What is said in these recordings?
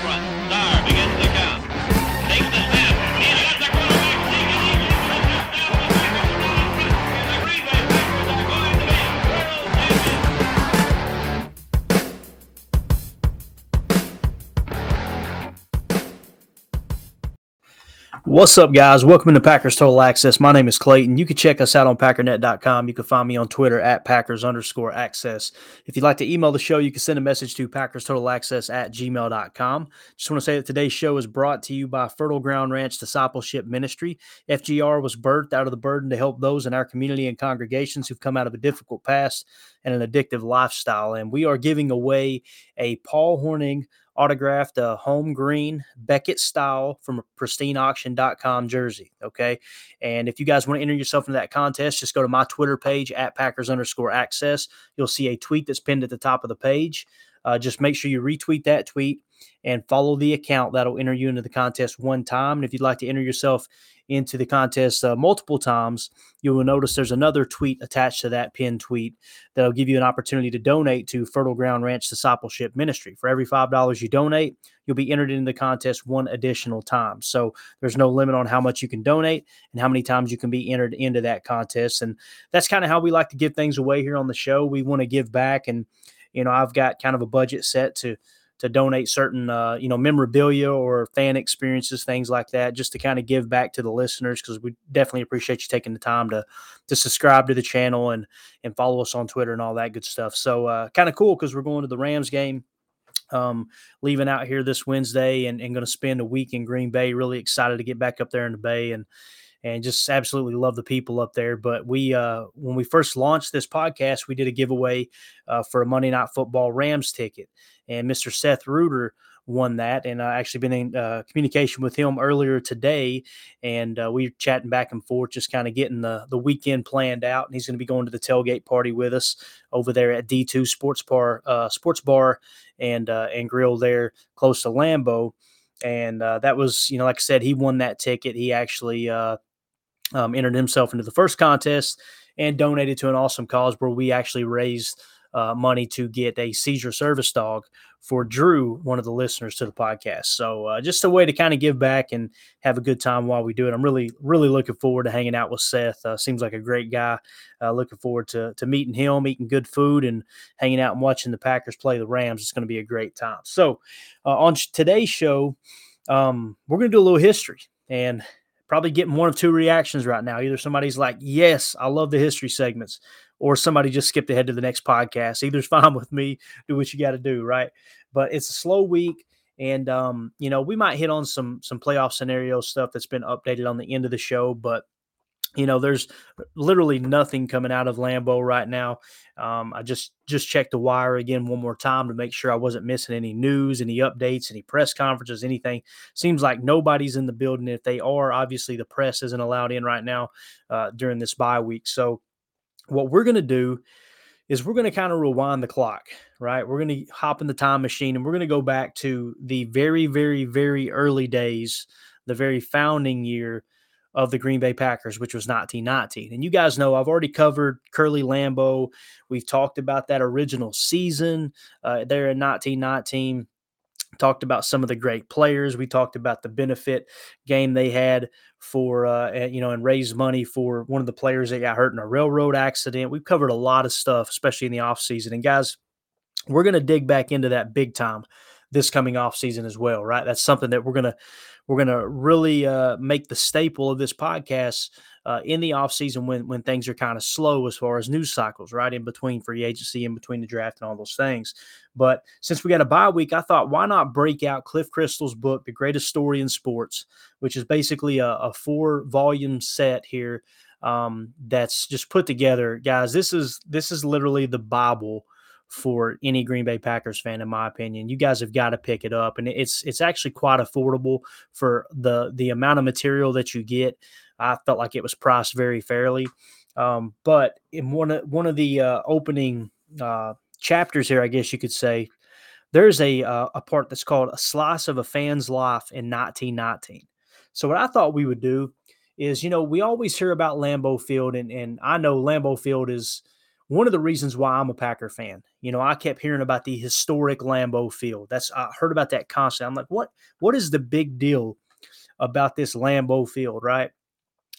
Front. Star begins What's up, guys? Welcome to Packers Total Access. My name is Clayton. You can check us out on packernet.com. You can find me on Twitter at Packers underscore access. If you'd like to email the show, you can send a message to Packers Total Access at gmail.com. Just want to say that today's show is brought to you by Fertile Ground Ranch Discipleship Ministry. FGR was birthed out of the burden to help those in our community and congregations who've come out of a difficult past and an addictive lifestyle. And we are giving away a Paul Hornung autographed a home green Beckett style from a pristineauction.com jersey. Okay. And if you guys want to enter yourself into that contest, just go to my Twitter page at Packers underscore access. You'll see a tweet that's pinned at the top of the page. Uh, just make sure you retweet that tweet and follow the account that'll enter you into the contest one time. And if you'd like to enter yourself into the contest uh, multiple times, you will notice there's another tweet attached to that pinned tweet that'll give you an opportunity to donate to Fertile Ground Ranch Discipleship Ministry. For every $5 you donate, you'll be entered into the contest one additional time. So there's no limit on how much you can donate and how many times you can be entered into that contest. And that's kind of how we like to give things away here on the show. We want to give back and you know, I've got kind of a budget set to to donate certain uh, you know memorabilia or fan experiences things like that just to kind of give back to the listeners because we definitely appreciate you taking the time to to subscribe to the channel and and follow us on twitter and all that good stuff. So uh, kind of cool because we're going to the rams game um, leaving out here this wednesday and, and going to spend a week in green bay. Really excited to get back up there in the bay and and just absolutely love the people up there. But we, uh, when we first launched this podcast, we did a giveaway uh, for a Monday Night Football Rams ticket, and Mr. Seth Reuter won that. And I actually been in uh, communication with him earlier today, and uh, we are chatting back and forth, just kind of getting the the weekend planned out. And he's going to be going to the tailgate party with us over there at D2 Sports Bar, uh, Sports Bar, and uh, and Grill there close to Lambeau. And uh, that was, you know, like I said, he won that ticket. He actually uh, um, entered himself into the first contest and donated to an awesome cause where we actually raised uh, money to get a seizure service dog for Drew, one of the listeners to the podcast. So uh, just a way to kind of give back and have a good time while we do it. I'm really, really looking forward to hanging out with Seth. Uh, seems like a great guy. Uh, looking forward to to meeting him, eating good food, and hanging out and watching the Packers play the Rams. It's going to be a great time. So uh, on today's show, um, we're going to do a little history and probably getting one of two reactions right now. Either somebody's like, "Yes, I love the history segments," or somebody just skipped ahead to the next podcast. Either's fine with me. Do what you got to do, right? But it's a slow week, and um, you know we might hit on some some playoff scenario stuff that's been updated on the end of the show, but you know there's literally nothing coming out of Lambeau right now. Um, I just just checked the wire again one more time to make sure I wasn't missing any news, any updates, any press conferences, anything. Seems like nobody's in the building. If they are, obviously the press isn't allowed in right now uh, during this bye week. So what we're going to do is we're going to kind of rewind the clock, right? We're going to hop in the time machine and we're going to go back to the very, very, very early days, the very founding year of the Green Bay Packers, which was 1919. And you guys know I've already covered Curly Lambeau. We've talked about that original season uh, there in 1919 talked about some of the great players. We talked about the benefit game they had for, uh, you know, and raised money for one of the players that got hurt in a railroad accident. We've covered a lot of stuff, especially in the offseason. And guys, we're going to dig back into that big time this coming off season as well, right? That's something that we're going to we're going to really uh, make the staple of this podcast uh, in the offseason when when things are kind of slow as far as news cycles, right? In between free agency, in between the draft, and all those things. But since we got a bye week, I thought why not break out Cliff Christl's book, The Greatest Story in Sports, which is basically a, a four volume set here um, that's just put together, guys. This is this is literally the Bible for any Green Bay Packers fan, in my opinion. You guys have got to pick it up, and it's it's actually quite affordable for the the amount of material that you get. I felt like it was priced very fairly. Um, but in one of one of the uh, opening uh, chapters here, I guess you could say, there's a uh, a part that's called "A Slice of a Fan's Life in 1919." So what I thought we would do is, you know, we always hear about Lambeau Field, and and I know Lambeau Field is one of the reasons why I'm a Packer fan. You know, I kept hearing about the historic Lambeau Field. That's I heard about that constantly. I'm like, what what is the big deal about this Lambeau Field, right?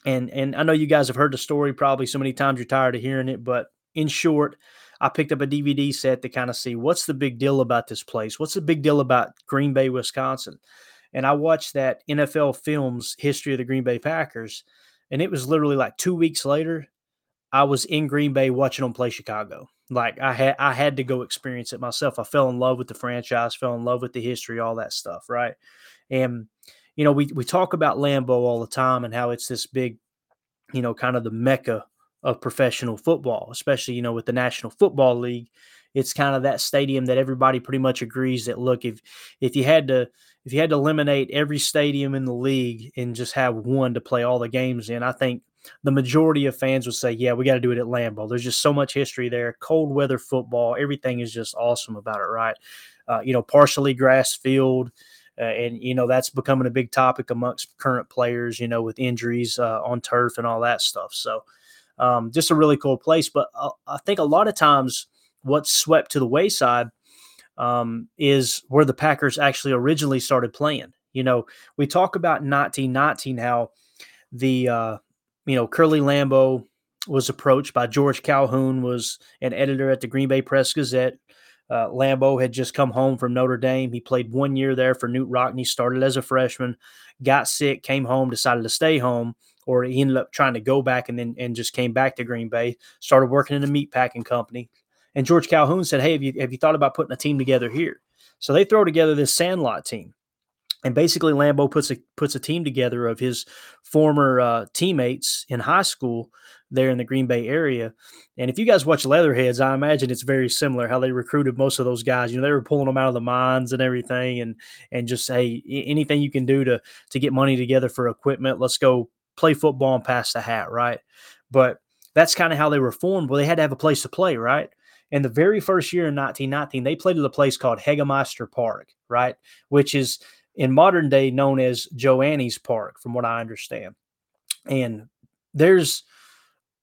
and and I know you guys have heard the story probably so many times you're tired of hearing it, but in short, I picked up a DVD set to kind of see what's the big deal about this place. What's the big deal about Green Bay, Wisconsin? And I watched that NFL Films history of the Green Bay Packers, and it was literally like two weeks later, I was in Green Bay watching them play Chicago. Like I had I had to go experience it myself. I fell in love with the franchise, fell in love with the history, all that stuff, right? And you know, we we talk about Lambeau all the time and how it's this big, you know, kind of the mecca of professional football, especially you know with the National Football League. It's kind of that stadium that everybody pretty much agrees that look if if you had to if you had to eliminate every stadium in the league and just have one to play all the games in, I think the majority of fans would say, yeah, we got to do it at Lambeau. There's just so much history there. Cold weather football, everything is just awesome about it, right? Uh, you know, partially grass field. Uh, and you know that's becoming a big topic amongst current players. You know, with injuries uh, on turf and all that stuff. So, um, just a really cool place. But uh, I think a lot of times what's swept to the wayside um, is where the Packers actually originally started playing. You know, we talk about 1919 how the uh, you know Curly Lambeau was approached by George Calhoun, was an editor at the Green Bay Press Gazette. Uh, Lambeau had just come home from Notre Dame. He played one year there for Knute Rockne, started as a freshman, got sick, came home, decided to stay home, or he ended up trying to go back and then and just came back to Green Bay, started working in a meat packing company. And George Calhoun said, Hey, have you have you thought about putting a team together here? So they throw together this sandlot team. And basically Lambeau puts a puts a team together of his former uh, teammates in high school there in the Green Bay area. And if you guys watch Leatherheads, I imagine it's very similar how they recruited most of those guys. You know, they were pulling them out of the mines and everything, and and just say anything you can do to to get money together for equipment. Let's go play football and pass the hat, right? But that's kind of how they were formed. Well, they had to have a place to play, right? And the very first year in 1919, they played at a place called Hagemeister Park, right? Which is in modern day known as Joannes Park, from what I understand. And there's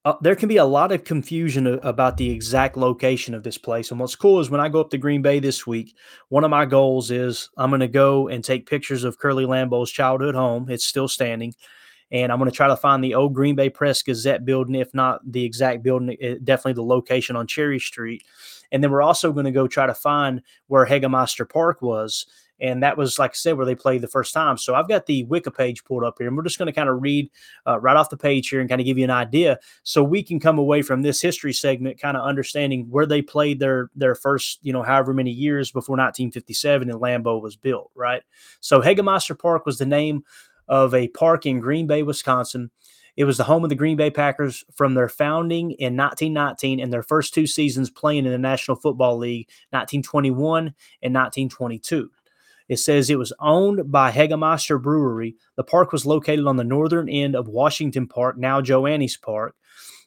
uh, there can be a lot of confusion about the exact location of this place. And what's cool is when I go up to Green Bay this week, one of my goals is I'm going to go and take pictures of Curly Lambeau's childhood home. It's still standing. And I'm going to try to find the old Green Bay Press Gazette building, if not the exact building, eh, definitely the location on Cherry Street. And then we're also going to go try to find where Hagemeister Park was and that was, like I said, where they played the first time. So I've got the Wiki page pulled up here, and we're just going to kind of read uh, right off the page here and kind of give you an idea so we can come away from this history segment kind of understanding where they played their their first, you know, however many years before 1957 and Lambeau was built, right? So Hagemeister Park was the name of a park in Green Bay, Wisconsin. It was the home of the Green Bay Packers from their founding in 1919 and their first two seasons playing in the National Football League, 1921 and 1922. It says it was owned by Hagemeister Brewery. The park was located on the northern end of Washington Park, now Joannes Park.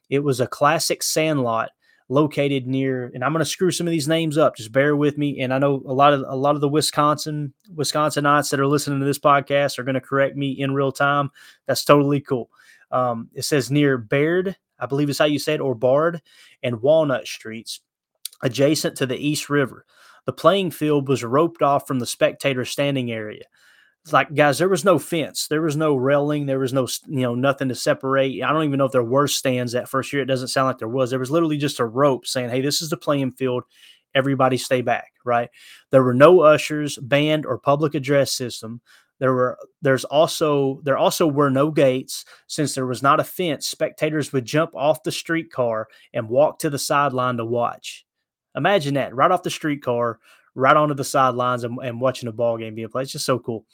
It was a classic sandlot located near, and I'm going to screw some of these names up. Just bear with me. And I know a lot of a lot of the Wisconsin Wisconsinites that are listening to this podcast are going to correct me in real time. That's totally cool. Um, it says near Baird, I believe is how you say it, or Bard and Walnut Streets, adjacent to the East River. The playing field was roped off from the spectator standing area. It's like, guys, there was no fence, there was no railing, there was no, you know, nothing to separate. I don't even know if there were stands that first year. It doesn't sound like there was. There was literally just a rope saying, hey, this is the playing field. Everybody stay back, right? There were no ushers, band, or public address system. There were there's also there also were no gates since there was not a fence. Spectators would jump off the streetcar and walk to the sideline to watch. Imagine that right off the streetcar, right onto the sidelines and, and watching a ball game being played. It's just so cool.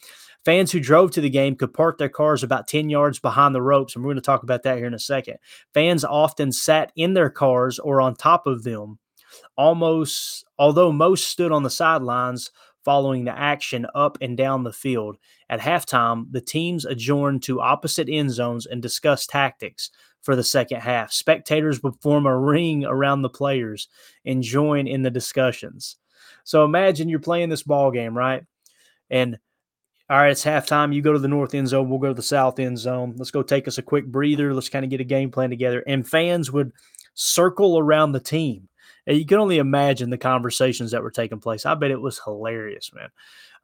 Fans who drove to the game could park their cars about 10 yards behind the ropes, and we're going to talk about that here in a second. Fans often sat in their cars or on top of them, almost although most stood on the sidelines following the action up and down the field. At halftime, the teams adjourned to opposite end zones and discussed tactics for the second half. Spectators would form a ring around the players and join in the discussions. So imagine you're playing this ball game, right? And all right, it's halftime. You go to the north end zone. We'll go to the south end zone. Let's go take us a quick breather. Let's kind of get a game plan together. And fans would circle around the team. You can only imagine the conversations that were taking place. I bet it was hilarious, man.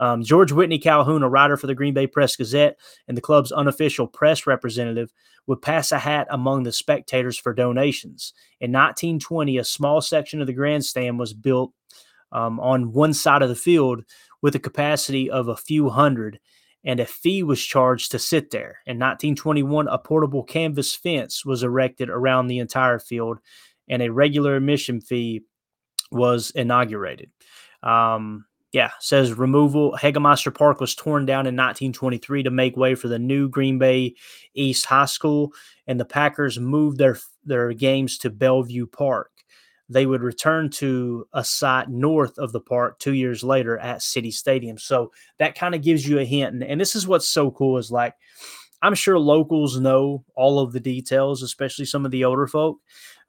Um, George Whitney Calhoun, a writer for the Green Bay Press Gazette and the club's unofficial press representative, would pass a hat among the spectators for donations. In 1920, a small section of the grandstand was built um, on one side of the field with a capacity of a few hundred, and a fee was charged to sit there. In 1921, a portable canvas fence was erected around the entire field, and a regular admission fee was inaugurated. Um, yeah, says removal. Hagemeister Park was torn down in 1923 to make way for the new Green Bay East High School, and the Packers moved their their games to Bellevue Park. They would return to a site north of the park two years later at City Stadium. So that kind of gives you a hint. And, and this is what's so cool is like, I'm sure locals know all of the details, especially some of the older folk,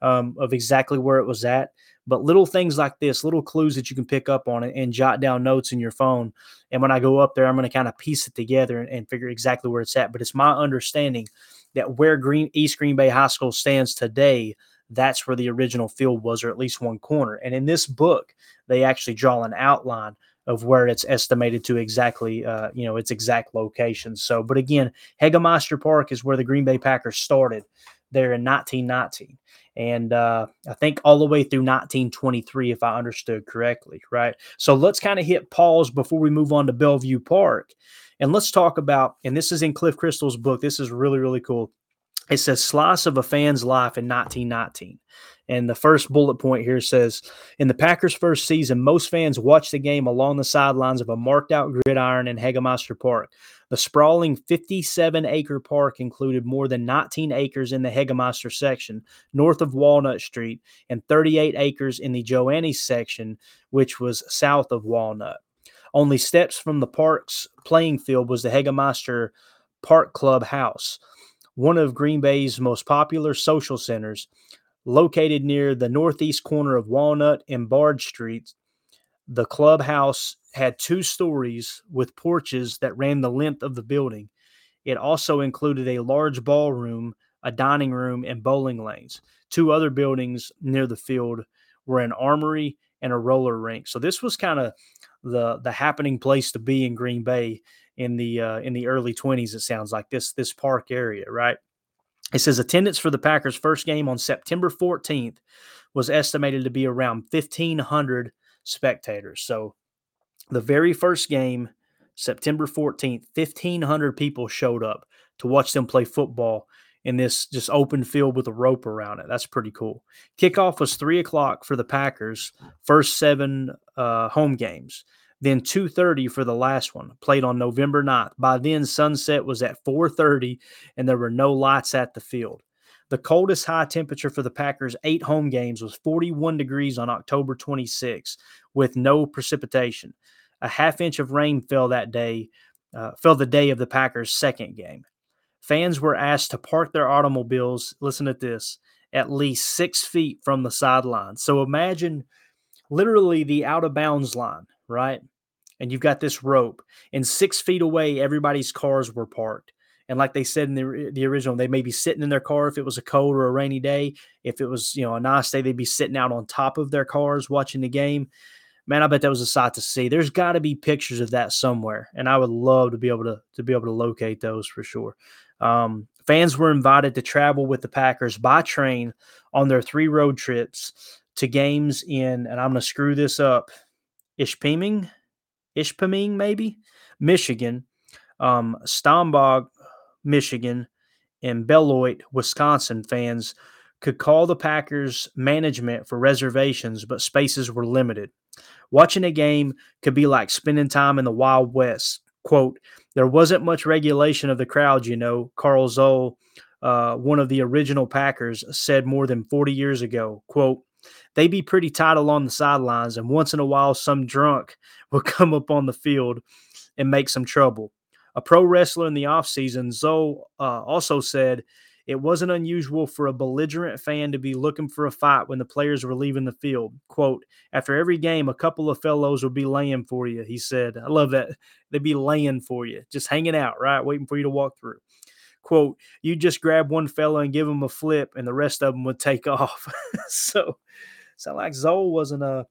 um, of exactly where it was at. But little things like this, little clues that you can pick up on it and jot down notes in your phone. And when I go up there, I'm going to kind of piece it together and, and figure exactly where it's at. But it's my understanding that where Green East Green Bay High School stands today, that's where the original field was, or at least one corner. And in this book, they actually draw an outline of where it's estimated to exactly, uh, you know, its exact location. So, but again, Hagemeister Park is where the Green Bay Packers started there in 1919 and uh, I think all the way through 1923, if I understood correctly, right? So let's kind of hit pause before we move on to Bellevue Park, and let's talk about. And this is in Cliff Christl's book. This is really really cool. It says slice of a fan's life in 1919. And the first bullet point here says In the Packers' first season, most fans watched the game along the sidelines of a marked out gridiron in Hagemeister Park. The sprawling 57 acre park included more than 19 acres in the Hagemeister section, north of Walnut Street, and 38 acres in the Joannes section, which was south of Walnut. Only steps from the park's playing field was the Hagemeister Park Club House, one of Green Bay's most popular social centers. Located near the northeast corner of Walnut and Barge Streets, the clubhouse had two stories with porches that ran the length of the building. It also included a large ballroom, a dining room, and bowling lanes. Two other buildings near the field were an armory and a roller rink. So this was kind of the the happening place to be in Green Bay in the uh, in the early 20s. It sounds like this this park area, right? It says attendance for the Packers' first game on September 14th was estimated to be around 1,500 spectators. So the very first game, September 14th, 1,500 people showed up to watch them play football in this just open field with a rope around it. That's pretty cool. Kickoff was three o'clock for the Packers, first seven uh, home games. Then 2:30 for the last one, played on November 9th. By then, sunset was at 4:30, and there were no lights at the field. The coldest high temperature for the Packers' eight home games was 41 degrees on October 26, with no precipitation. A half inch of rain fell that day, uh, fell the day of the Packers' second game. Fans were asked to park their automobiles, listen to this, at least six feet from the sideline. So imagine literally the out of bounds line, right? And you've got this rope, and six feet away, everybody's cars were parked. And like they said in the, the original, they may be sitting in their car if it was a cold or a rainy day. If it was, you know, a nice day, they'd be sitting out on top of their cars watching the game. man, I bet that was a sight to see. There's got to be pictures of that somewhere, and I would love to be able to to be able to locate those for sure. Um, fans were invited to travel with the Packers by train on their three road trips to games in, and I'm going to screw this up, Ishpeming, Ishpeming maybe, Michigan, um, Michigan, and Beloit, Wisconsin fans could call the Packers management for reservations, but spaces were limited. Watching a game could be like spending time in the Wild West. Quote, there wasn't much regulation of the crowd, you know. Carl Zoll, uh, one of the original Packers, said more than 40 years ago, quote, they be pretty tight along the sidelines, and once in a while, some drunk will come up on the field and make some trouble. A pro wrestler in the offseason, Zoll uh, also said it wasn't unusual for a belligerent fan to be looking for a fight when the players were leaving the field. Quote, after every game, a couple of fellows would be laying for you, he said. I love that. They'd be laying for you, just hanging out, right? Waiting for you to walk through. Quote, you just grab one fella and give him a flip, and the rest of them would take off. so, sound like Zoll wasn't a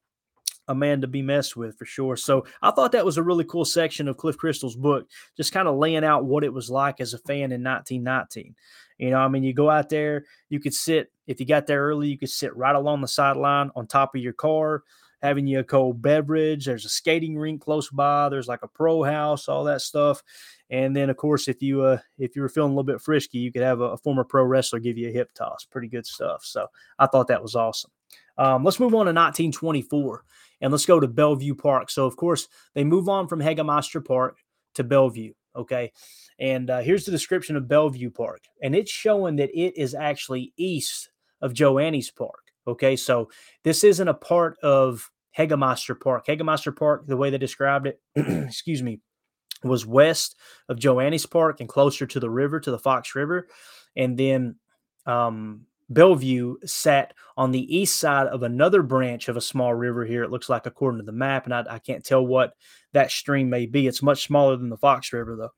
a man to be messed with for sure. So I thought that was a really cool section of Cliff Christl's book, just kind of laying out what it was like as a fan in 1919. You know, I mean, you go out there, you could sit, if you got there early, you could sit right along the sideline on top of your car, having you a cold beverage. There's a skating rink close by. There's like a pro house, all that stuff. And then, of course, if you uh, if you were feeling a little bit frisky, you could have a, a former pro wrestler give you a hip toss. Pretty good stuff. So I thought that was awesome. Um, let's move on to 1924 and let's go to Bellevue Park. So, of course, they move on from Hagemeister Park to Bellevue. Okay. And uh, here's the description of Bellevue Park, and it's showing that it is actually east of Joannes Park. Okay, so this isn't a part of Hagemeister Park. Hagemeister Park, the way they described it, excuse me, was west of Joannes Park and closer to the river, to the Fox River. And then um, Bellevue sat on the east side of another branch of a small river here. It looks like, according to the map, and I, I can't tell what that stream may be. It's much smaller than the Fox River, though.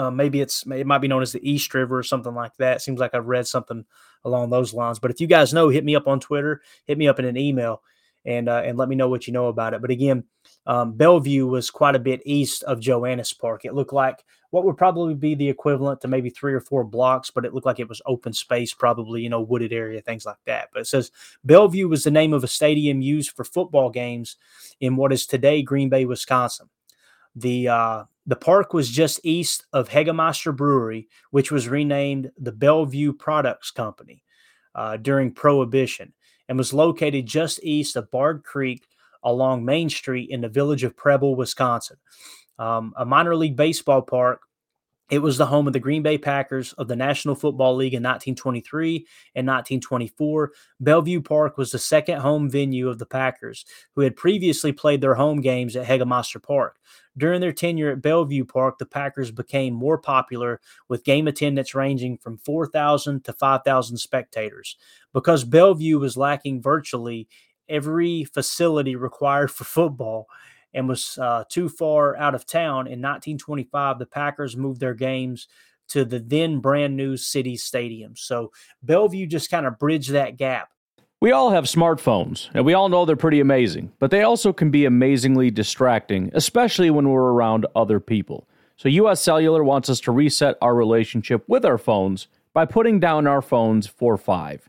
Uh, maybe it's it might be known as the East River or something like that. Seems like I've read something along those lines. But if you guys know, hit me up on Twitter, hit me up in an email, and uh, and let me know what you know about it. But again, um, Bellevue was quite a bit east of Joannes Park. It looked like what would probably be the equivalent to maybe three or four blocks, but it looked like it was open space, probably you know wooded area, things like that. But it says Bellevue was the name of a stadium used for football games in what is today Green Bay, Wisconsin. The uh, the park was just east of Hagemeister Brewery, which was renamed the Bellevue Products Company uh, during Prohibition and was located just east of Bard Creek along Main Street in the village of Preble, Wisconsin. Um, a minor league baseball park it was the home of the Green Bay Packers of the National Football League in 1923 and 1924. Bellevue Park was the second home venue of the Packers, who had previously played their home games at Hagemeister Park. During their tenure at Bellevue Park, the Packers became more popular with game attendance ranging from 4,000 to 5,000 spectators. Because Bellevue was lacking virtually every facility required for football, and was uh, too far out of town. In 1925, the Packers moved their games to the then brand new City Stadium. So Bellevue just kind of bridged that gap. We all have smartphones, and we all know they're pretty amazing, but they also can be amazingly distracting, especially when we're around other people. So, US Cellular wants us to reset our relationship with our phones by putting down our phones for five.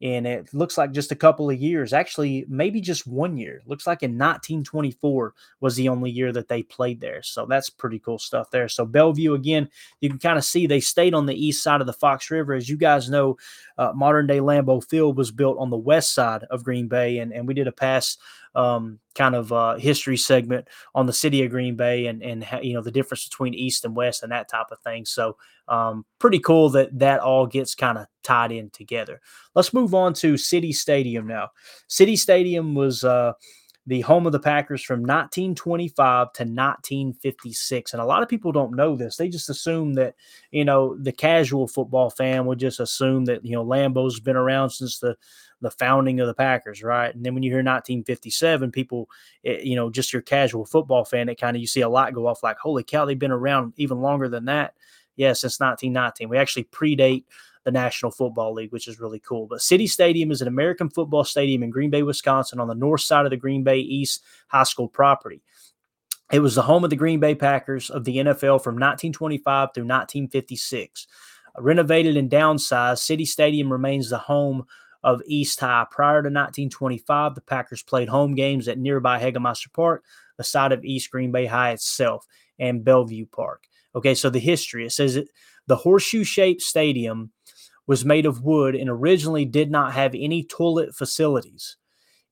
and it looks like just a couple of years actually maybe just one year. Looks like in 1924 was the only year that they played there so that's pretty cool stuff there. So bellevue again you can kind of see they stayed on the east side of the fox river. As you guys know uh, modern day lambeau field was built on the west side of green bay and, and we did a pass um, kind of uh, history segment on the city of Green Bay and and you know the difference between East and West and that type of thing. So um, pretty cool that that all gets kind of tied in together. Let's move on to City Stadium now. City Stadium was. Uh, the home of the Packers from 1925 to 1956. And a lot of people don't know this. They just assume that, you know, the casual football fan would just assume that, you know, Lambeau's been around since the the founding of the Packers, right? And then when you hear 1957, people, it, eh, you know, just your casual football fan, it kind of you see a lot go off like, holy cow, they've been around even longer than that. Yeah, since 1919. We actually predate the National Football League, which is really cool. But City Stadium is an American football stadium in Green Bay, Wisconsin, on the north side of the Green Bay East High School property. It was the home of the Green Bay Packers of the NFL from 1925 through 1956. Renovated and downsized, City Stadium remains the home of East High. Prior to 1925, the Packers played home games at nearby Hagemeister Park, the site of East Green Bay High itself, and Bellevue Park. Okay, so the history it says it, the horseshoe shaped stadium was made of wood and originally did not have any toilet facilities.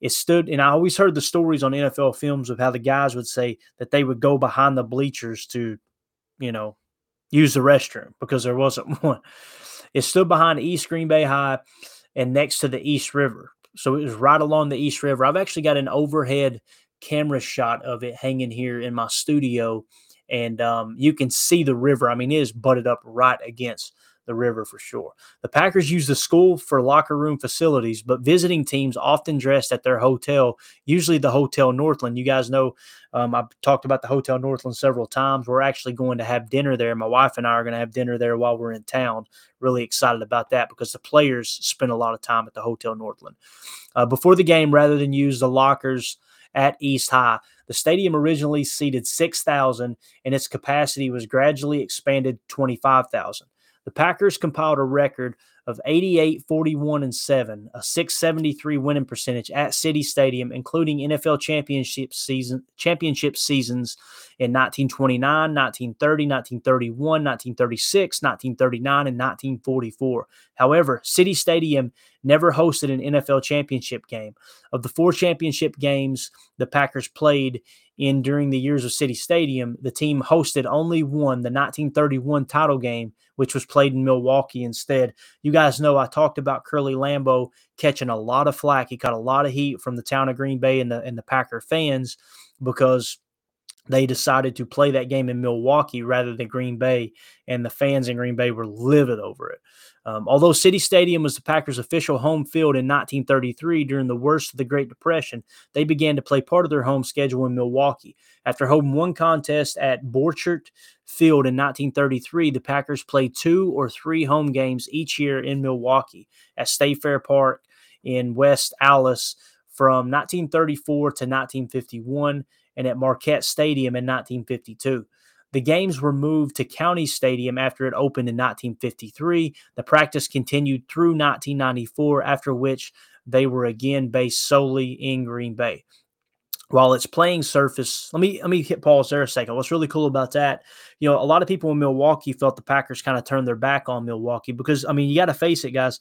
It stood, and I always heard the stories on NFL films of how the guys would say that they would go behind the bleachers to, you know, use the restroom because there wasn't one. It stood behind East Green Bay High and next to the East River. So it was right along the East River. I've actually got an overhead camera shot of it hanging here in my studio, and um, you can see the river. I mean, it is butted up right against the river for sure. The Packers use the school for locker room facilities, but visiting teams often dressed at their hotel, usually the Hotel Northland. You guys know um, I've talked about the Hotel Northland several times. We're actually going to have dinner there. My wife and I are going to have dinner there while we're in town. Really excited about that because the players spend a lot of time at the Hotel Northland. Uh, before the game, rather than use the lockers at East High, the stadium originally seated 6,000 and its capacity was gradually expanded 25,000. The Packers compiled a record of 88, 41, and 7, a 673 winning percentage at City Stadium, including NFL championship season championship seasons in 1929, 1930, 1931, 1936, 1939, and 1944. However, City Stadium never hosted an NFL championship game. Of the four championship games the Packers played in during the years of City Stadium, the team hosted only one, the 1931 title game, which was played in Milwaukee instead. You guys know I talked about Curly Lambeau catching a lot of flack. He caught a lot of heat from the town of Green Bay and the and the Packer fans because they decided to play that game in Milwaukee rather than Green Bay, and the fans in Green Bay were livid over it. Um, although City Stadium was the Packers' official home field in 1933 during the worst of the Great Depression, they began to play part of their home schedule in Milwaukee. After holding one contest at Borchert Field in 1933, the Packers played two or three home games each year in Milwaukee at State Fair Park in West Allis from 1934 to 1951 and at Marquette Stadium in 1952. The games were moved to County Stadium after it opened in 1953. The practice continued through 1994, after which they were again based solely in Green Bay. While its playing surface, let me let me hit pause there a second. What's really cool about that, you know, a lot of people in Milwaukee felt the Packers kind of turned their back on Milwaukee because I mean, you got to face it, guys.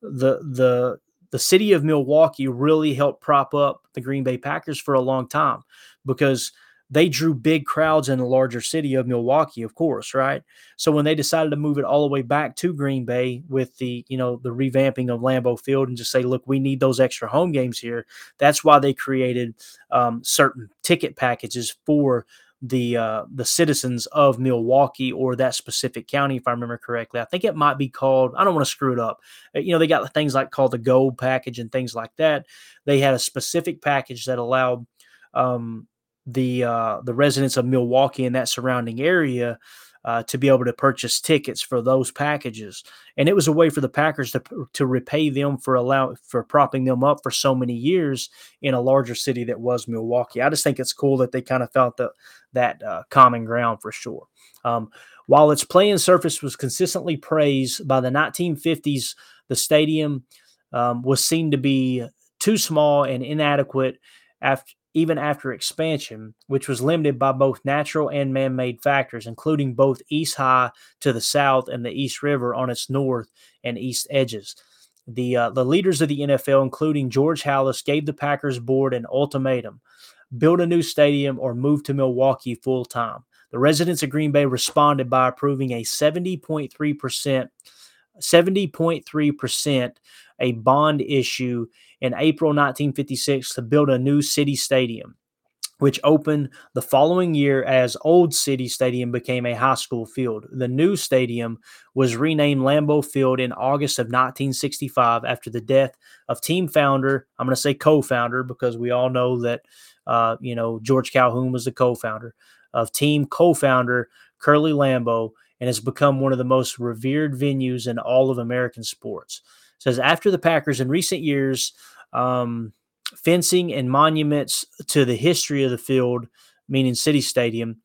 The the the city of Milwaukee really helped prop up the Green Bay Packers for a long time because they drew big crowds in the larger city of Milwaukee, of course, right? So when they decided to move it all the way back to Green Bay with the, you know, the revamping of Lambeau Field and just say, look, we need those extra home games here. That's why they created um, certain ticket packages for the uh, the citizens of Milwaukee or that specific county, if I remember correctly. I think it might be called. I don't want to screw it up. Uh, you know, they got things like called the Gold package and things like that. They had a specific package that allowed um, the uh, the residents of Milwaukee and that surrounding area uh, to be able to purchase tickets for those packages, and it was a way for the Packers to to repay them for allow for propping them up for so many years in a larger city that was Milwaukee. I just think it's cool that they kind of felt the, that uh, common ground for sure. Um, while its playing surface was consistently praised by the 1950s, the stadium um, was seen to be too small and inadequate after even after expansion, which was limited by both natural and man made factors, including both East High to the south and the East River on its north and east edges. The, uh, the leaders of the NFL, including George Halas, gave the Packers board an ultimatum build a new stadium or move to Milwaukee full time. The residents of Green Bay responded by approving a 70.3%, 70.3% a bond issue in April 1956 to build a new city stadium, which opened the following year as Old City Stadium became a high school field. The new stadium was renamed Lambeau Field in August of 1965 after the death of team founder, I'm going to say co-founder because we all know that uh, you know George Calhoun was the co-founder of team co-founder Curly Lambeau and has become one of the most revered venues in all of American sports says after the Packers in recent years, um, fencing and monuments to the history of the field, meaning City Stadium,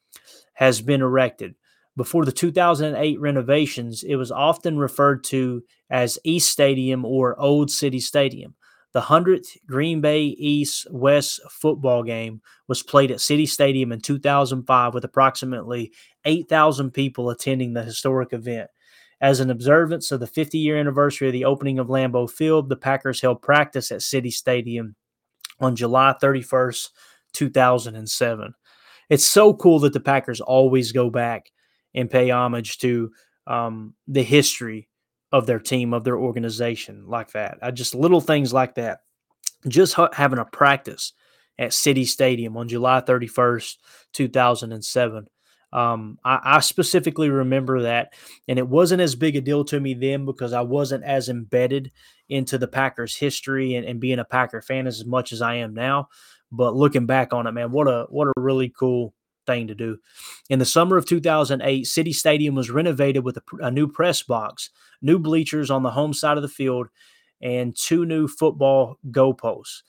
has been erected. Before the 2008 renovations, it was often referred to as East Stadium or Old City Stadium. The 100th Green Bay East West football game was played at City Stadium in 2005 with approximately 8,000 people attending the historic event. As an observance of the 50 year anniversary of the opening of Lambeau Field, the Packers held practice at City Stadium on July 31st, 2007. It's so cool that the Packers always go back and pay homage to um, the history of their team, of their organization, like that. I just little things like that. Just having a practice at City Stadium on July 31st, 2007 um, I, I, specifically remember that, and it wasn't as big a deal to me then because I wasn't as embedded into the Packers' history and, and being a Packer fan as much as I am now. But looking back on it, man, what a what a really cool thing to do. In the summer of 2008, City Stadium was renovated with a, a new press box, new bleachers on the home side of the field, and two new football goalposts.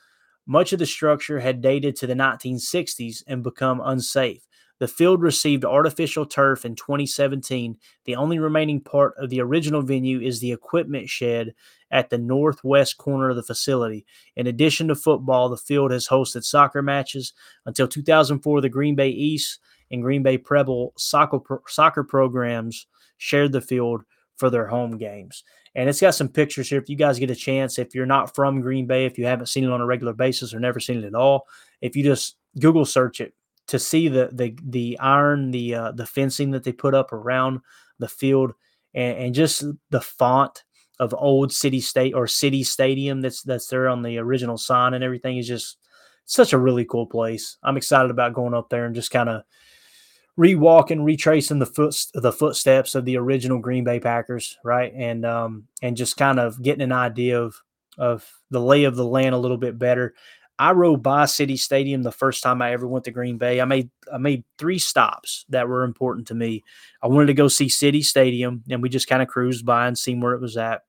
Much of the structure had dated to the 1960s and become unsafe. The field received artificial turf in 2017. The only remaining part of the original venue is the equipment shed at the northwest corner of the facility. In addition to football, the field has hosted soccer matches. Until 2004, the Green Bay East and Green Bay Preble soccer, soccer programs shared the field for their home games. And it's got some pictures here. If you guys get a chance, if you're not from Green Bay, if you haven't seen it on a regular basis or never seen it at all, if you just Google search it, to see the the the iron, the uh, the fencing that they put up around the field, and, and just the font of old city state or city stadium that's that's there on the original sign and everything is just such a really cool place. I'm excited about going up there and just kind of rewalking, retracing the foot the footsteps of the original Green Bay Packers, right? And um and just kind of getting an idea of of the lay of the land a little bit better. I rode by City Stadium the first time I ever went to Green Bay. I made I made three stops that were important to me. I wanted to go see City Stadium, and we just kind of cruised by and seen where it was at.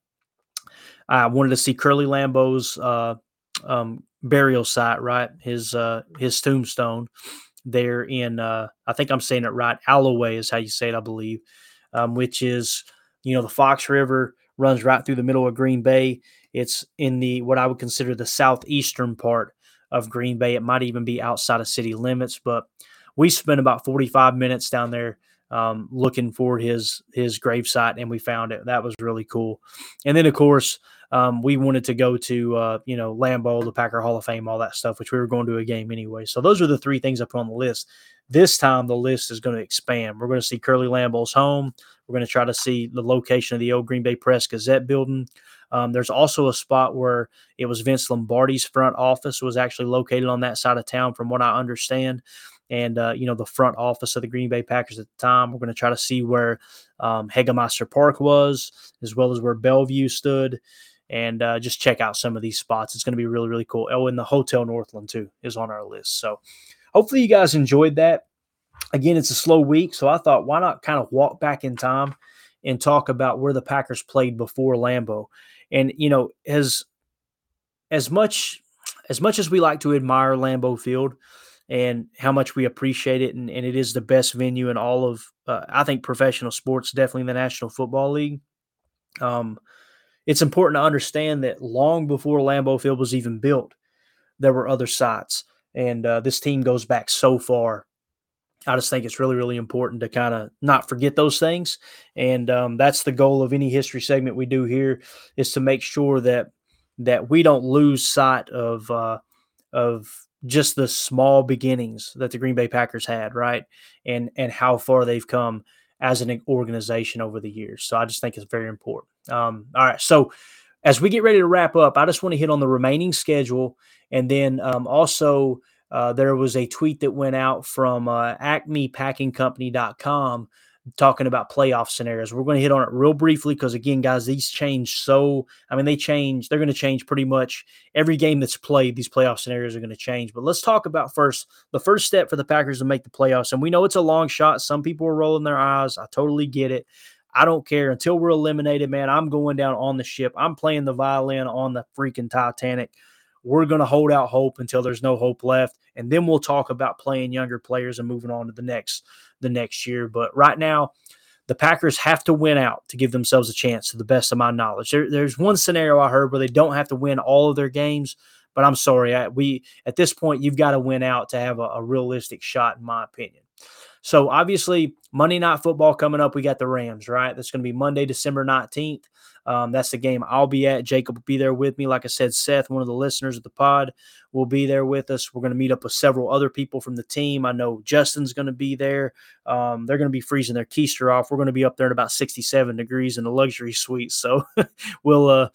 I wanted to see Curly Lambeau's uh, um, burial site, right? His uh, his tombstone there in uh, I think I'm saying it right. Allouez is how you say it, I believe, um, which is you know the Fox River runs right through the middle of Green Bay. It's in the what I would consider the southeastern part of Green Bay. It might even be outside of city limits, but we spent about 45 minutes down there um, looking for his his gravesite, and we found it. That was really cool. And then, of course, um, we wanted to go to uh, you know Lambeau, the Packer Hall of Fame, all that stuff, which we were going to a game anyway. So those are the three things put on the list. This time, the list is going to expand. We're going to see Curly Lambeau's home. We're going to try to see the location of the old Green Bay Press Gazette building. Um, there's also a spot where it was Vince Lombardi's front office was actually located on that side of town, from what I understand. And uh, you know the front office of the Green Bay Packers at the time. We're going to try to see where um, Hagemeister Park was, as well as where Bellevue stood, and uh, just check out some of these spots. It's going to be really really cool. Oh, and the Hotel Northland too is on our list. So hopefully you guys enjoyed that. again, it's a slow week, so I thought why not kind of walk back in time and talk about where the Packers played before Lambeau. And you know, as as much as much as we like to admire Lambeau Field and how much we appreciate it, and, and it is the best venue in all of uh, I think professional sports, definitely in the National Football League. Um, it's important to understand that long before Lambeau Field was even built, there were other sites, and uh, this team goes back so far. I just think it's really, really important to kind of not forget those things, and um, that's the goal of any history segment we do here is to make sure that that we don't lose sight of uh, of just the small beginnings that the Green Bay Packers had, right, and and how far they've come as an organization over the years. So I just think it's very important. Um, all right. So as we get ready to wrap up, I just want to hit on the remaining schedule. And then um, also, uh, there was a tweet that went out from uh, acmepackingcompany.com talking about playoff scenarios. We're going to hit on it real briefly because, again, guys, these change so. I mean, they change. They're going to change pretty much every game that's played. These playoff scenarios are going to change. But let's talk about first the first step for the Packers to make the playoffs. And we know it's a long shot. Some people are rolling their eyes. I totally get it. I don't care until we're eliminated, man. I'm going down on the ship. I'm playing the violin on the freaking Titanic. We're going to hold out hope until there's no hope left, and then we'll talk about playing younger players and moving on to the next the next year. But right now, the Packers have to win out to give themselves a chance, to the best of my knowledge. There, there's one scenario I heard where they don't have to win all of their games, but I'm sorry, I, we at this point you've got to win out to have a, a realistic shot, in my opinion. So obviously, Monday Night Football coming up. We got the Rams, right? That's going to be Monday, December 19th. Um, that's the game I'll be at. Jacob will be there with me. Like I said, Seth, one of the listeners of the pod, will be there with us. We're going to meet up with several other people from the team. I know Justin's going to be there. Um, they're going to be freezing their keister off. We're going to be up there at about 67 degrees in the luxury suite. So we'll uh,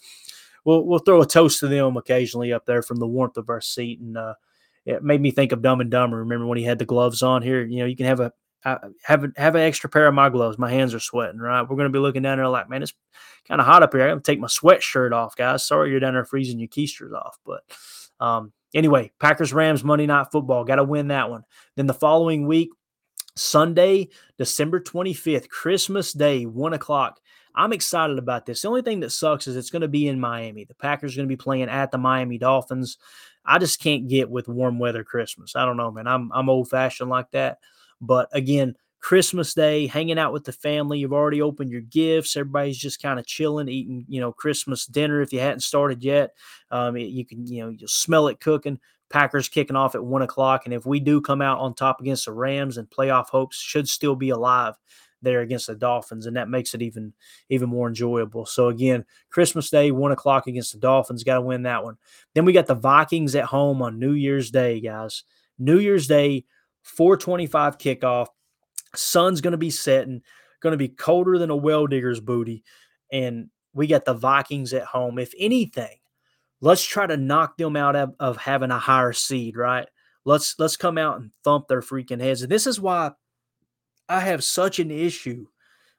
we'll we'll throw a toast to them occasionally up there from the warmth of our seat and. Uh, it made me think of Dumb and Dumber. Remember when he had the gloves on here? You know, you can have a have a, have an extra pair of my gloves. My hands are sweating. Right, we're gonna be looking down there like, man, it's kind of hot up here. I'm gonna take my sweatshirt off, guys. Sorry you're down there freezing your keisters off, but um, anyway, Packers Rams Monday Night Football. Got to win that one. Then the following week, Sunday, December 25th, Christmas Day, one o'clock. I'm excited about this. The only thing that sucks is it's going to be in Miami. The Packers are going to be playing at the Miami Dolphins. I just can't get with warm weather Christmas. I don't know, man. I'm I'm old fashioned like that. But again, Christmas Day, hanging out with the family. You've already opened your gifts. Everybody's just kind of chilling, eating, you know, Christmas dinner. If you hadn't started yet, um, you can, you know, you'll smell it cooking. Packers kicking off at one o'clock, and if we do come out on top against the Rams, and playoff hopes should still be alive there against the Dolphins, and that makes it even even more enjoyable. So again, Christmas Day, one o'clock against the Dolphins, got to win that one. Then we got the Vikings at home on New Year's Day, guys. New Year's Day, 425 kickoff. Sun's going to be setting, going to be colder than a well digger's booty. And we got the Vikings at home. If anything, let's try to knock them out of, of having a higher seed, right? Let's let's come out and thump their freaking heads. And this is why I have such an issue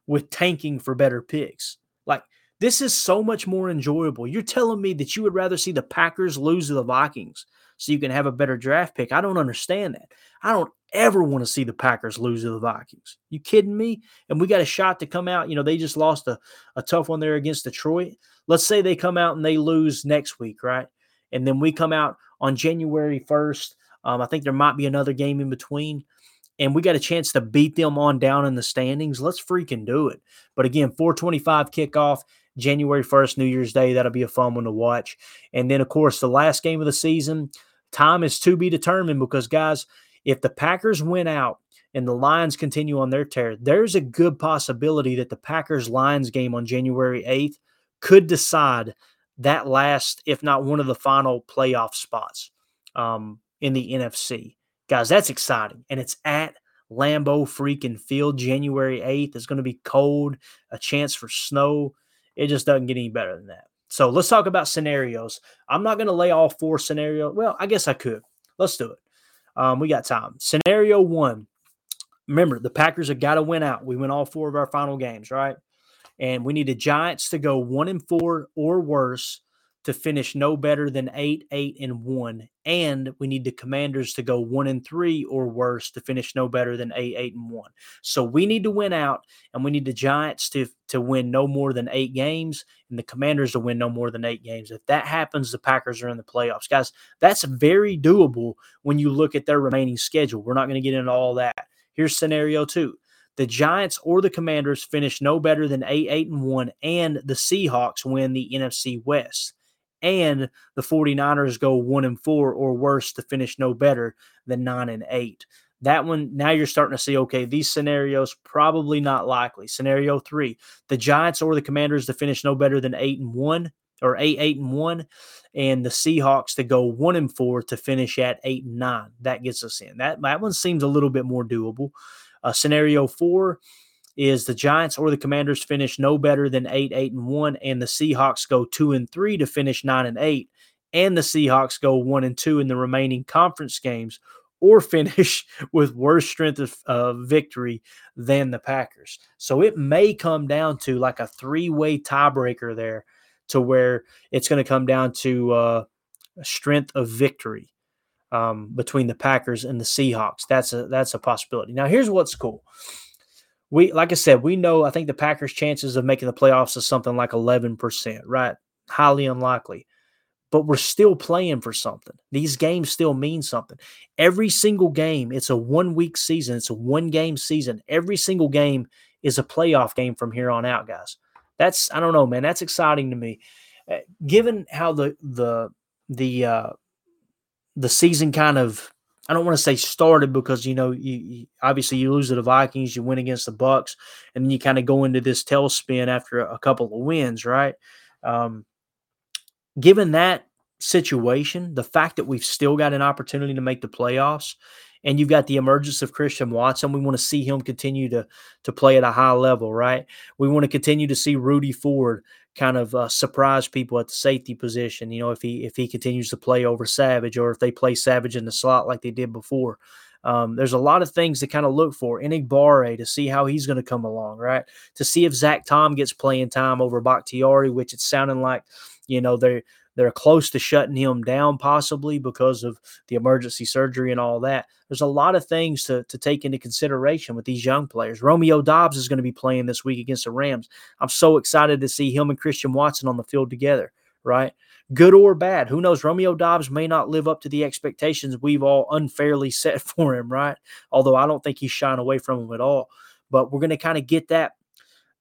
with tanking for better picks. Like this is so much more enjoyable. You're telling me that you would rather see the Packers lose to the Vikings so you can have a better draft pick. I don't understand that. I don't ever want to see the Packers lose to the Vikings. You kidding me? And we got a shot to come out. You know, they just lost a, a tough one there against Detroit. Let's say they come out and they lose next week, right? And then we come out on January 1st. Um, I think there might be another game in between. And we got a chance to beat them on down in the standings. Let's freaking do it. But again, 425 kickoff. January 1st, New Year's Day. That'll be a fun one to watch. And then, of course, the last game of the season, time is to be determined because, guys, if the Packers win out and the Lions continue on their tear, there's a good possibility that the Packers Lions game on January 8th could decide that last, if not one of the final playoff spots um, in the NFC. Guys, that's exciting. And it's at Lambeau freaking Field January 8th. It's going to be cold, a chance for snow. It just doesn't get any better than that. So let's talk about scenarios. I'm not going to lay all four scenarios. Well, I guess I could. Let's do it. Um, we got time. Scenario one. Remember, the Packers have got to win out. We win all four of our final games, right? And we need the Giants to go one and four or worse to finish no better than eight, eight, and one. And we need the commanders to go one and three or worse to finish no better than eight, eight, and one. So we need to win out, and we need the Giants to, to win no more than eight games, and the commanders to win no more than eight games. If that happens, the Packers are in the playoffs. Guys, that's very doable when you look at their remaining schedule. We're not going to get into all that. Here's scenario two the Giants or the Commanders finish no better than 8 8 and 1, and the Seahawks win the NFC West and the 49ers go 1 and 4 or worse to finish no better than 9 and 8. That one now you're starting to see okay, these scenarios probably not likely. Scenario 3, the Giants or the Commanders to finish no better than 8 and 1 or 8 8 and 1 and the Seahawks to go 1 and 4 to finish at 8 and 9. That gets us in. That that one seems a little bit more doable. Uh, scenario 4, is the Giants or the Commanders finish no better than 8 8 and 1 and the Seahawks go 2 and 3 to finish 9 and 8 and the Seahawks go 1 and 2 in the remaining conference games or finish with worse strength of uh, victory than the Packers. So it may come down to like a three-way tiebreaker there to where it's going to come down to uh, strength of victory um, between the Packers and the Seahawks. That's a that's a possibility. Now here's what's cool we like I said, we know I think the Packers' chances of making the playoffs is something like 11%, right? Highly unlikely. But we're still playing for something. These games still mean something. Every single game, it's a one week season, it's a one game season. Every single game is a playoff game from here on out, guys. That's I don't know, man. That's exciting to me. Uh, given how the the the uh the season kind of I don't want to say started because you know you, you, obviously you lose to the Vikings, you win against the Bucks, and then you kind of go into this tailspin after a, a couple of wins, right? Um, given that situation, the fact that we've still got an opportunity to make the playoffs, and you've got the emergence of Christian Watson, we want to see him continue to to play at a high level, right? We want to continue to see Rudy Ford kind of uh, surprise people at the safety position. You know, if he if he continues to play over Savage or if they play Savage in the slot like they did before. Um, there's a lot of things to kind of look for. Enagbare to see how he's going to come along, right? To see if Zach Tom gets playing time over Bakhtiari, which it's sounding like, you know, they're they're close to shutting him down, possibly because of the emergency surgery and all that. There's a lot of things to, to take into consideration with these young players. Romeo Doubs is going to be playing this week against the Rams. I'm so excited to see him and Christian Watson on the field together, right? Good or bad, who knows? Romeo Doubs may not live up to the expectations we've all unfairly set for him, right? Although I don't think he's shying away from him at all. But we're going to kind of get that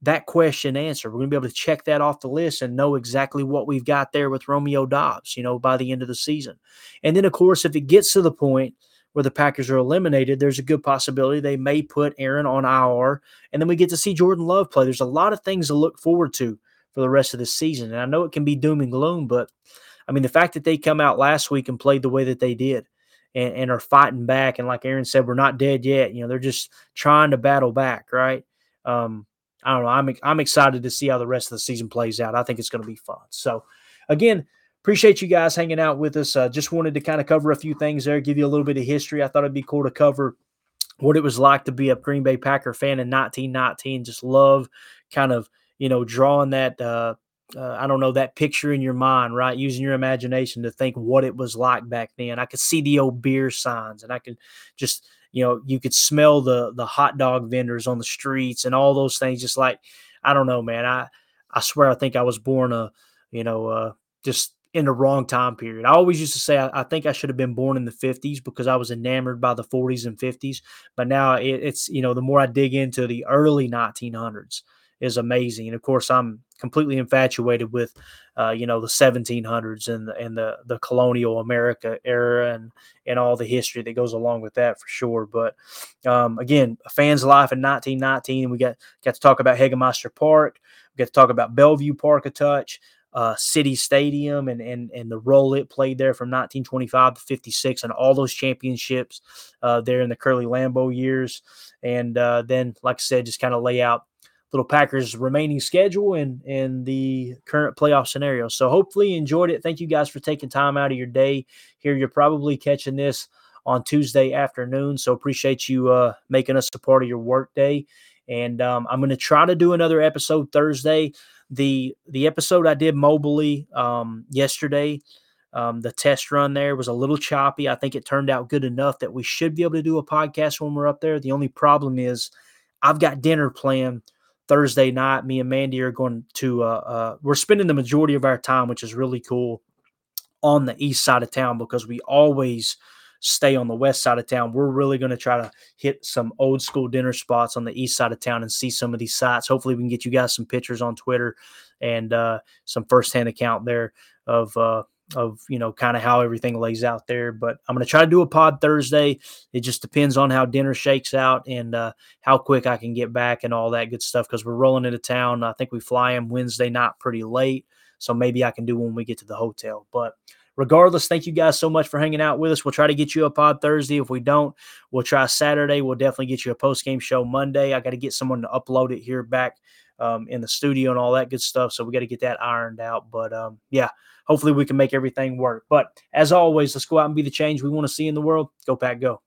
that question answered. We're going to be able to check that off the list and know exactly what we've got there with Romeo Doubs, you know, by the end of the season. And then, of course, if it gets to the point where the Packers are eliminated, there's a good possibility they may put Aaron on IR, and then we get to see Jordan Love play. There's a lot of things to look forward to for the rest of the season. And I know it can be doom and gloom, but I mean, the fact that they come out last week and played the way that they did and, and are fighting back, and like Aaron said, we're not dead yet. You know, they're just trying to battle back, right? Um, I don't know. I'm I'm excited to see how the rest of the season plays out. I think it's going to be fun. So, again, appreciate you guys hanging out with us. Uh, just wanted to kind of cover a few things there, give you a little bit of history. I thought it'd be cool to cover what it was like to be a Green Bay Packer fan in 1919. Just love kind of you know drawing that. Uh, uh, I don't know that picture in your mind, right? Using your imagination to think what it was like back then. I could see the old beer signs, and I could just you know you could smell the the hot dog vendors on the streets and all those things just like i don't know man i i swear i think i was born a you know uh just in the wrong time period. I always used to say I, I, think I should have been born in the 50s because I was enamored by the 40s and 50s. But now it, it's, you know, the more I dig into the early 1900s, is amazing. And of course, I'm completely infatuated with, uh, you know, the 1700s and the, and the the colonial America era and and all the history that goes along with that for sure. But um, again, a fan's life in 1919. We got got to talk about Hagemeister Park. We got to talk about Bellevue Park a touch. Uh, City Stadium and, and and the role it played there from 1925 to 56 and all those championships uh, there in the Curly Lambeau years. And uh, then, like I said, just kind of lay out little Packers remaining schedule and and the current playoff scenario. So hopefully you enjoyed it. Thank you guys for taking time out of your day. Here you're probably catching this on Tuesday afternoon, so appreciate you uh, making us a part of your work day. And um, I'm going to try to do another episode Thursday. the the episode I did mobily um, yesterday. Um, the test run there was a little choppy. I think it turned out good enough that we should be able to do a podcast when we're up there. The only problem is I've got dinner planned Thursday night. Me and Mandy are going to, uh, uh, we're spending the majority of our time, which is really cool, on the east side of town because we always stay on the west side of town. We're really going to try to hit some old school dinner spots on the east side of town and see some of these sites. Hopefully, we can get you guys some pictures on Twitter and uh, some firsthand account there of uh, of you know kind of how everything lays out there. But I'm going to try to do a pod Thursday. It just depends on how dinner shakes out and uh, how quick I can get back and all that good stuff because we're rolling into town. I think we fly in Wednesday night pretty late, so maybe I can do when we get to the hotel. But regardless, thank you guys so much for hanging out with us. We'll try to get you a pod Thursday. If we don't, we'll try Saturday. We'll definitely get you a post game show Monday. I got to get someone to upload it here back um, in the studio and all that good stuff. So we got to get that ironed out. But um, yeah, hopefully we can make everything work. But as always, let's go out and be the change we want to see in the world. Go, Pack, go.